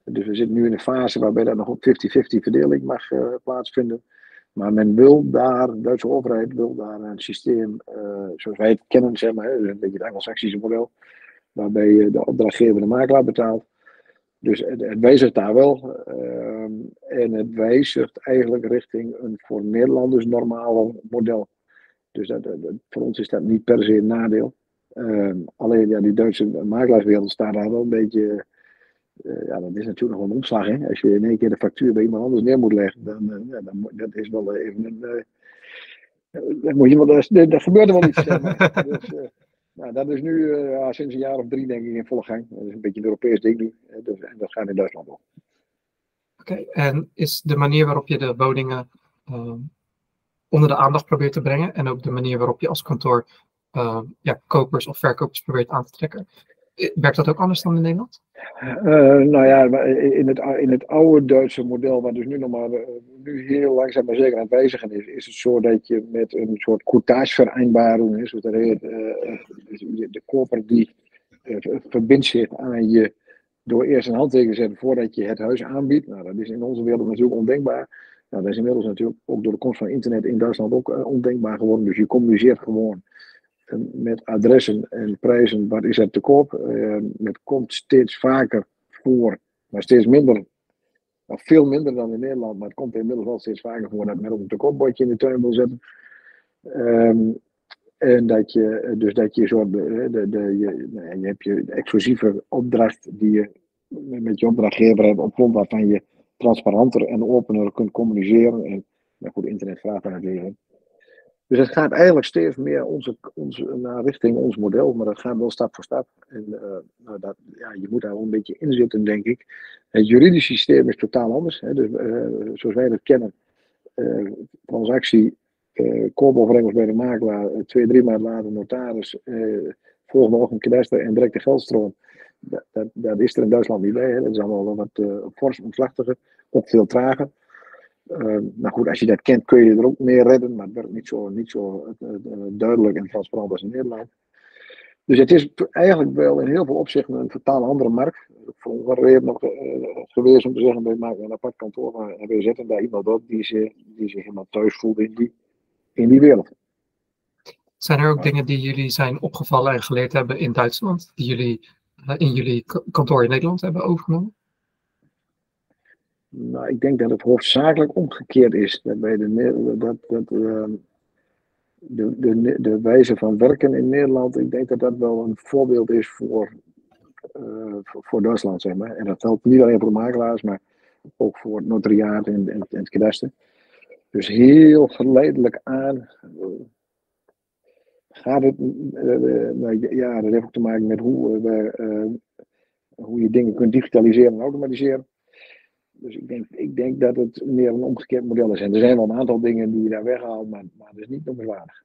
Dus we zitten nu in een fase waarbij dat nog op 50-50 verdeling mag plaatsvinden. Maar men wil daar, de Duitse overheid wil daar een systeem, uh, zoals wij het kennen, zeg maar, een beetje het Anglo-Saxische model, waarbij je de opdrachtgever de makelaar betaalt. Dus het, wijzigt daar wel. Uh, en het wijzigt eigenlijk richting een voor Nederlanders normale model. Dus dat, voor ons is dat niet per se een nadeel. Uh, alleen ja, die Duitse makelaarswereld staat daar wel een beetje uh, ja, dat is natuurlijk nog een omslag. Hè? Als je in één keer de factuur bij iemand anders neer moet leggen, dan, uh, ja, dan dat is wel even een. Dan moet je wel, dat, dat gebeurt er wel iets. dus, nou, dat is nu sinds een jaar of drie, denk ik, in volle gang. Dat is een beetje een Europees ding nu. Dus, en dat gaat in Duitsland ook.
Oké, okay, en is de manier waarop je de woningen onder de aandacht probeert te brengen en ook de manier waarop je als kantoor ja, kopers of verkopers probeert aan te trekken, werkt dat ook anders dan in Nederland?
Uh, nou ja, in het, in het oude Duitse model, wat dus nu nog maar eh, nu heel langzaam maar zeker aan het wijzigen is, is het zo dat je met een soort courtagevereinbaring, zoals dat heet, uh, de koper die verbindt zich aan je door eerst een handtekening te zetten voordat je het huis aanbiedt. Nou, dat is in onze wereld natuurlijk ondenkbaar. Nou, dat is inmiddels natuurlijk ook door de komst van internet in Duitsland ook ondenkbaar geworden. Dus je communiceert gewoon met adressen en prijzen. Wat is er te koop? Uh, het komt steeds vaker voor, maar steeds minder. Nou, veel minder dan in Nederland, maar het komt inmiddels wel steeds vaker voor dat men ook een tekoopbordje in de tuin wil zetten. Um, en dat je, dus dat je soort, de, de, de, je, je hebt je exclusieve opdracht die je met je opdrachtgever hebt, op grond waarvan je transparanter en opener kunt communiceren. En nou goed, internet vraagt daar natuurlijk. Dus het gaat eigenlijk steeds meer onze, onze, naar richting ons model, maar dat gaat wel stap voor stap. En uh, nou dat, ja, je moet daar wel een beetje in zitten, denk ik. Het juridische systeem is totaal anders. Hè. Dus, uh, zoals wij dat kennen, uh, transactie, koopovereenkomst bij de makelaar, twee, drie maanden later notaris, volgende ochtend kadester en direct de geldstroom dat, dat, is er in Duitsland niet bij. Hè. Dat is allemaal wat fors omslachtiger, ook veel trager. Uh, nou goed, als je dat kent kun je er ook mee redden, maar het werkt niet zo, niet zo uh, duidelijk en transparant als in Nederland. Dus het is eigenlijk wel in heel veel opzichten een totaal andere markt. Voor ons nog geweest om te zeggen, wij maken een apart kantoor en we zetten daar iemand op die zich, die zich helemaal thuis voelt in die, in die wereld.
Zijn er ook dingen die jullie zijn opgevallen en geleerd hebben in Duitsland, die jullie in jullie kantoor in Nederland hebben overgenomen?
Nou, ik denk dat het hoofdzakelijk omgekeerd is. Dat bij de, dat, dat, uh, de, de, de wijze van werken in Nederland, ik denk dat dat wel een voorbeeld is voor, uh, voor, voor, Duitsland, zeg maar. En dat geldt niet alleen voor de makelaars, maar ook voor het notariaat en, en, en het kadaster. Dus heel geleidelijk aan gaat het, uh, ja, dat heeft ook te maken met hoe, hoe je dingen kunt digitaliseren en automatiseren. Dus ik denk, ik denk dat het meer een omgekeerd model is. En er zijn wel een aantal dingen die je daar weghaalt, maar, maar dat is niet noemenswaardig.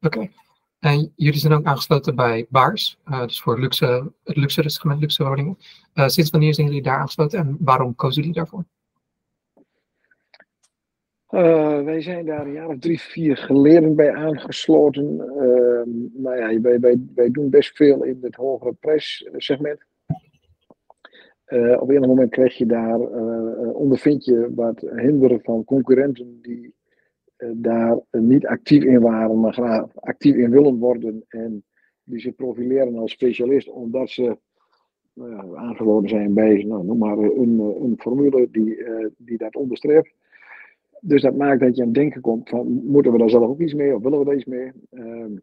Oké. En jullie zijn ook aangesloten bij BAARS, uh, dus voor luxe, het luxe regiment luxe woningen. Uh, sinds wanneer zijn jullie daar aangesloten en waarom kozen jullie daarvoor?
Uh, wij zijn daar een jaar of drie, vier geleden bij aangesloten. Uh, nou ja, wij, wij, wij doen best veel in het hogere prijssegment. Uh, op een moment krijg je daar, ondervind je wat hinderen van concurrenten die daar niet actief in waren, maar graag actief in willen worden. En die zich profileren als specialist omdat ze nou aangesloten zijn bij, nou, noem maar, een, een formule die, die dat onderstreept. Dus dat maakt dat je aan het denken komt van, moeten we daar zelf ook iets mee of willen we daar iets mee? Um,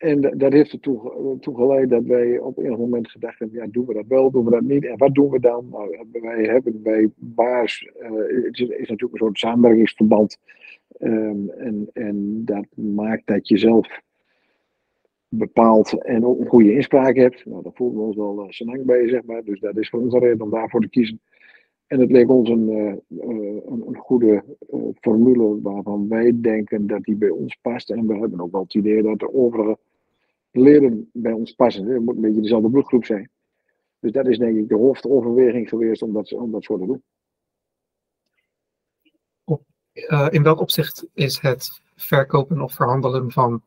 en dat heeft ertoe toe geleid dat wij op een moment gedacht hebben, ja, doen we dat wel, doen we dat niet? En wat doen we dan? Nou, wij hebben bij Baars, het is, is, natuurlijk een soort samenwerkingsverband. Um, en, en dat maakt dat je zelf bepaalt en ook een goede inspraak hebt. Nou, daar voelen we ons wel uh, lang bij, zeg maar. Dus dat is voor ons een reden om daarvoor te kiezen. En het leek ons een, uh, een, een, goede formule waarvan wij denken dat die bij ons past. En we hebben ook wel het idee dat de overige leden bij ons passen. Het moet een beetje dezelfde bloedgroep zijn. Dus dat is denk ik de hoofdoverweging geweest om dat, om dat zo te doen.
Uh, in welk opzicht is het verkopen of verhandelen van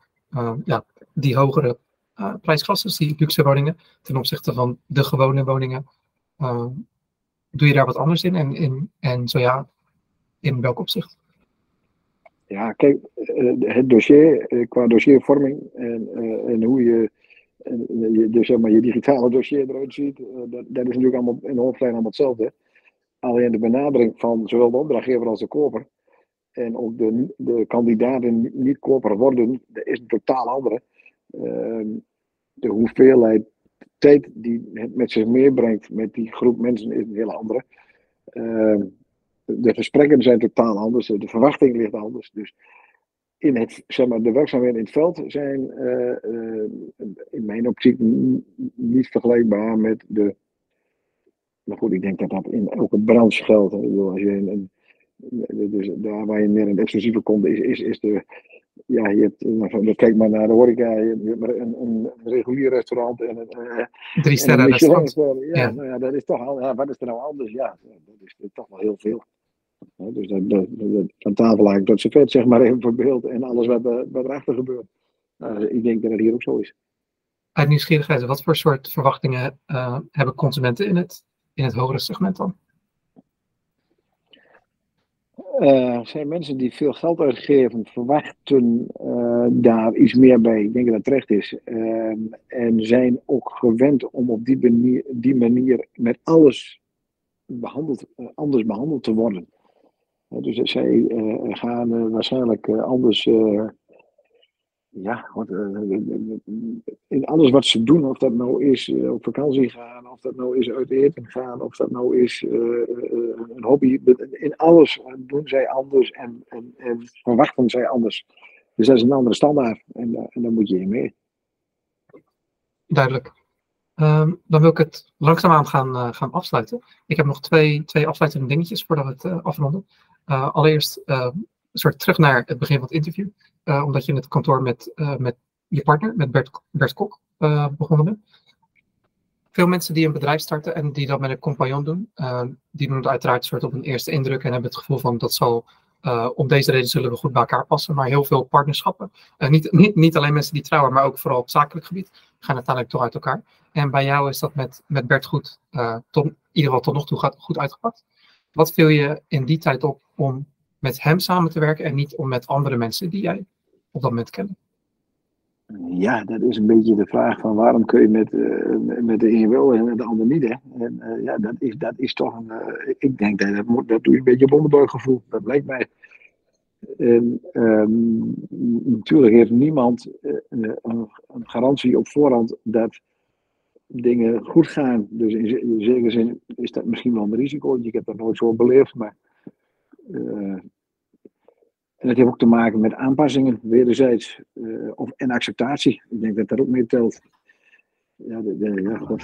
ja, die hogere prijsklassen, die luxe woningen, ten opzichte van de gewone woningen? Doe je daar wat anders in? En, in, en zo ja, in welk opzicht?
Ja, kijk, eh, het dossier, eh, qua dossiervorming en, eh, en hoe je, je, dus zeg maar, je digitale dossier eruit ziet, dat, dat is natuurlijk allemaal in hoofdlijn allemaal hetzelfde. Alleen de benadering van zowel de opdrachtgever als de koper en ook de, de kandidaten niet koper worden, dat is een totaal andere. Ehm, de hoeveelheid tijd die het met zich meebrengt met die groep mensen is een hele andere. De gesprekken zijn totaal anders, de verwachting ligt anders. Dus in het, zeg maar, de werkzaamheden in het veld zijn uh, uh, in mijn optiek niet vergelijkbaar met de. Maar goed, ik denk dat dat in elke branche geldt. Als je een, dus daar waar je meer een exclusieve komt, is, is, is de, ja, je hebt, nou, kijk maar naar de horeca, je hebt maar een, een regulier restaurant en een, uh,
Drie sterren restaurant.
Ja, ja. Nou ja, dat is toch al, ja, wat is er nou anders? Ja, dat is toch wel heel veel. Dus dat, dat, dat, van tafel eigenlijk tot servet, zeg maar even voor beeld en alles wat, wat erachter gebeurt. Uh, ik denk dat het hier ook zo is.
Uit nieuwsgierigheid, wat voor soort verwachtingen uh, hebben consumenten in het, in het hogere segment dan?
uh, zijn mensen die veel geld uitgeven, verwachten uh, daar iets meer bij. Ik denk dat terecht is. Uh, en zijn ook gewend om op die manier, die manier met alles behandeld, anders behandeld te worden. Dus zij gaan waarschijnlijk anders ja, uh, in alles wat ze doen, of dat nou is op vakantie gaan, of dat nou is uit eten gaan, of dat nou is een hobby, in alles doen zij anders en, en, en, verwachten zij anders. Dus dat is een andere standaard en, en daar moet je in mee.
Duidelijk. Um, dan wil ik het langzaamaan gaan, gaan afsluiten. Ik heb nog twee, twee afsluitende dingetjes voordat we het afronden. Allereerst een soort terug naar het begin van het interview. Uh, omdat je in het kantoor met, uh, met je partner, met Bert, Bert Kok, uh, begonnen bent. Veel mensen die een bedrijf starten en die dat met een compagnon doen, die doen het uiteraard soort op een eerste indruk en hebben het gevoel van dat zal om deze reden zullen we goed bij elkaar passen. Maar heel veel partnerschappen, niet, niet, niet alleen mensen die trouwen, maar ook vooral op zakelijk gebied, gaan uiteindelijk toch uit elkaar. En bij jou is dat met, met Bert goed, tot, in ieder geval tot nog toe goed uitgepakt. Wat viel je in die tijd op om met hem samen te werken en niet om met andere mensen die jij op dat moment kennen?
Ja, dat is een beetje de vraag van waarom kun je met, uh, met de een wel en met de ander niet. Hè? En uh, ja, dat is, dat is toch een. Uh, ik denk dat dat, doe je een beetje op onderbuikgevoel. Dat lijkt mij. En um, natuurlijk heeft niemand een, een, garantie op voorhand dat dingen goed gaan. Dus in, zekere zin is dat misschien wel een risico. Ik heb dat nooit zo beleefd, maar en dat heeft ook te maken met aanpassingen, wederzijds. Uh, of, en acceptatie. Ik denk dat dat ook mee telt. Ja, de, ja.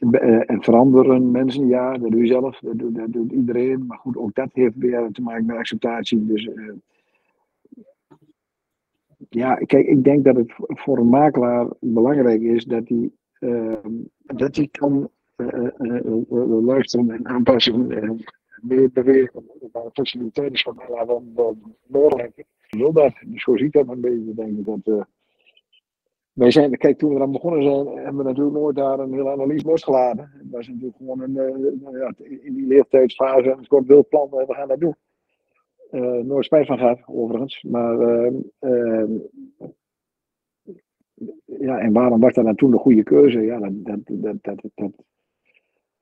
Uh, en veranderen mensen, ja, dat doe je zelf, dat doet, iedereen. Maar goed, ook dat heeft weer te maken met acceptatie. Dus uh, ja, kijk, ik denk dat het voor een makelaar belangrijk is dat hij, dat hij kan luisteren en aanpassen meer bewegen. De is mij wel belangrijk. Ik wil dat. Dus zo zie ik dat een beetje. Denk ik dat, wij zijn, kijk, toen we eraan begonnen zijn, hebben we natuurlijk nooit daar een hele analyse losgelaten. Dat was natuurlijk gewoon een, ja, in die leeftijdsfase een soort wild plan, we gaan dat doen. Uh, nooit spijt van gehad, overigens. Maar ehm, ja, en waarom was dat dan toen de goede keuze? Ja, dat, dat, dat, dat, dat,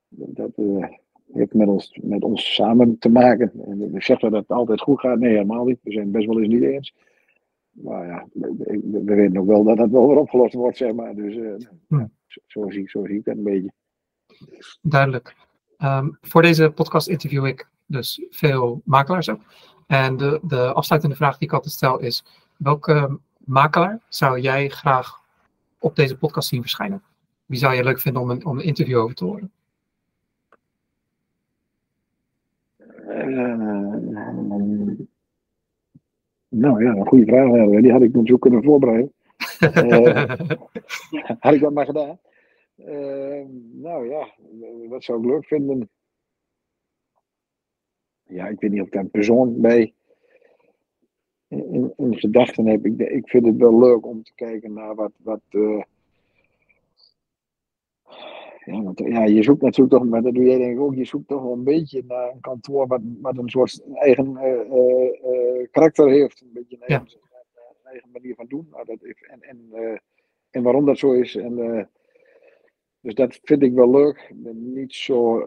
dat, dat heeft met ons, met ons samen te maken. En ik zeg dat het altijd goed gaat. Nee, helemaal niet. We zijn best wel eens niet eens. Maar ja, we, we weten ook wel dat het wel weer opgelost wordt, zeg maar. Dus uh, ja. zo, zie, zo zie ik dat een beetje.
Duidelijk. Um, voor deze podcast interview ik dus veel makelaars ook. En de, de afsluitende vraag die ik altijd stel is: welke makelaar zou jij graag op deze podcast zien verschijnen? Wie zou je leuk vinden om een, om een interview over te horen?
Nou ja, een goede vraag. Die had ik natuurlijk kunnen voorbereiden. uh, had ik dat maar gedaan. Uh, nou ja, wat zou ik leuk vinden? Ja, ik weet niet of ik daar een persoon bij in, in, gedachten heb. Ik, ik vind het wel leuk om te kijken naar wat. wat uh, ja, want, ja, je zoekt natuurlijk toch, maar dat doe jij denk ik ook, je zoekt toch wel een beetje naar een kantoor wat, wat een soort eigen uh, karakter heeft. Een beetje een eigen, een eigen manier van doen. Nou, dat, en, en, en waarom dat zo is. En, dus dat vind ik wel leuk. Niet zo.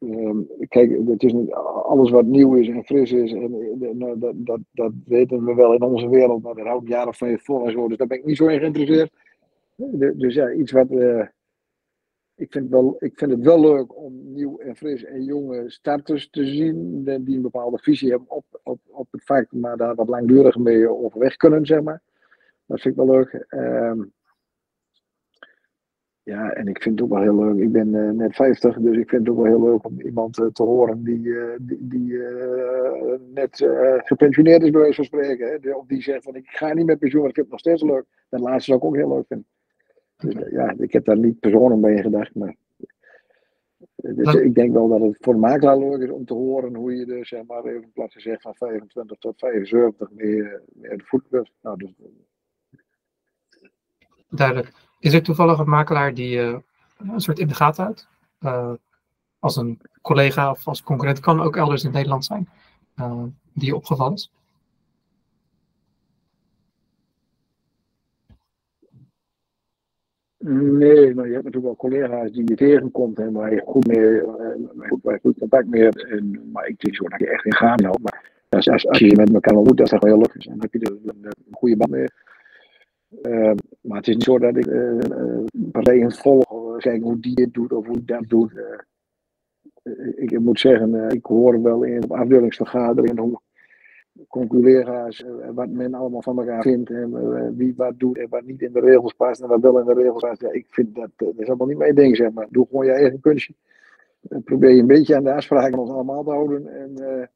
Uh, kijk, het is niet alles wat nieuw is en fris is. En, nou, dat, dat, dat weten we wel in onze wereld, maar dat houdt een jaar of vijf voor en zo. Dus daar ben ik niet zo in geïnteresseerd. Dus ja, iets wat. Uh, ik, vind wel, ik vind het wel leuk om nieuw en fris en jonge starters te zien. Die een bepaalde visie hebben op, op, op het vak, maar daar wat langdurig mee overweg kunnen, zeg maar. Dat vind ik wel leuk. Uh, ja, en ik vind het ook wel heel leuk. Ik ben uh, net 50, dus ik vind het ook wel heel leuk om iemand uh, te horen die, uh, die, die net gepensioneerd is, bij wijze van spreken. Hè? Of die zegt van ik ga niet met pensioen, maar ik vind het nog steeds leuk. Dat laatste zou ik ook heel leuk vinden. Dus, ja, ik heb daar niet persoonlijk bij gedacht, maar. Dus ik denk wel dat het voor de makelaar leuk is om te horen hoe je er, zeg maar, even plat gezegd, van 25 tot 75 meer, meer de voet kunt. Nou, dus,
Duidelijk. Is er toevallig een makelaar die uh, een soort in de gaten houdt? Uh, als een collega of als concurrent, kan ook elders in Nederland zijn, die je opgevallen is?
Nee, maar je hebt natuurlijk wel collega's die je tegenkomt en waar je goed mee, waar je goed contact mee hebt. En, maar ik denk zo dat je echt in gaan houdt. Maar als, als, als je met elkaar ontmoet, dat is wel heel leuk. Dan heb je er een, een, goede band mee. Uh, maar het is niet zo dat ik uh, partijen volg, kijken hoe die het doet of hoe dat doet. ik moet zeggen, ik hoor wel in op afdelingsvergaderingen hoe collega's, eh, wat men allemaal van elkaar vindt en wie wat doet en wat niet in de regels past en wat wel in de regels past. Ja, ik vind dat, dat is allemaal niet mijn ding, zeg maar. Doe gewoon je eigen kunstje. Probeer je een beetje aan de afspraken ons allemaal te houden en,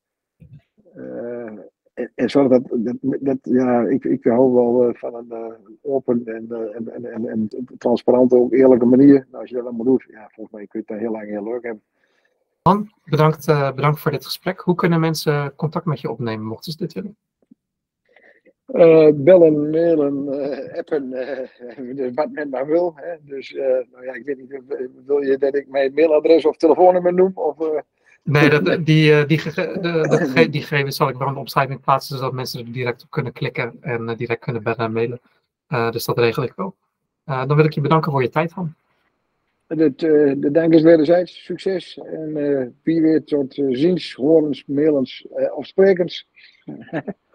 en, en zorg dat, dat, dat, ja, ik, ik hou wel van een open en, en, en, en, en transparante, ook eerlijke manier. Nou, als je dat allemaal doet, ja, volgens mij kun je het heel lang heel leuk hebben.
Han, bedankt, uh, bedankt voor dit gesprek. Hoe kunnen mensen contact met je opnemen, mochten ze dit willen?
Uh, bellen, mailen, uh, appen, wat men maar wil. Hè. Dus nou ja, ik weet niet, wil je dat ik mijn mailadres of telefoonnummer noem? Of,
nee, dat, die, die, de, die gegevens zal ik bij de omschrijving plaatsen, zodat mensen er direct op kunnen klikken en direct kunnen bellen en mailen. dus dat regel ik wel. dan wil ik je bedanken voor je tijd, Han.
Het, de dank is wederzijds. Succes. En wie weet tot ziens, horens, mailens of sprekens.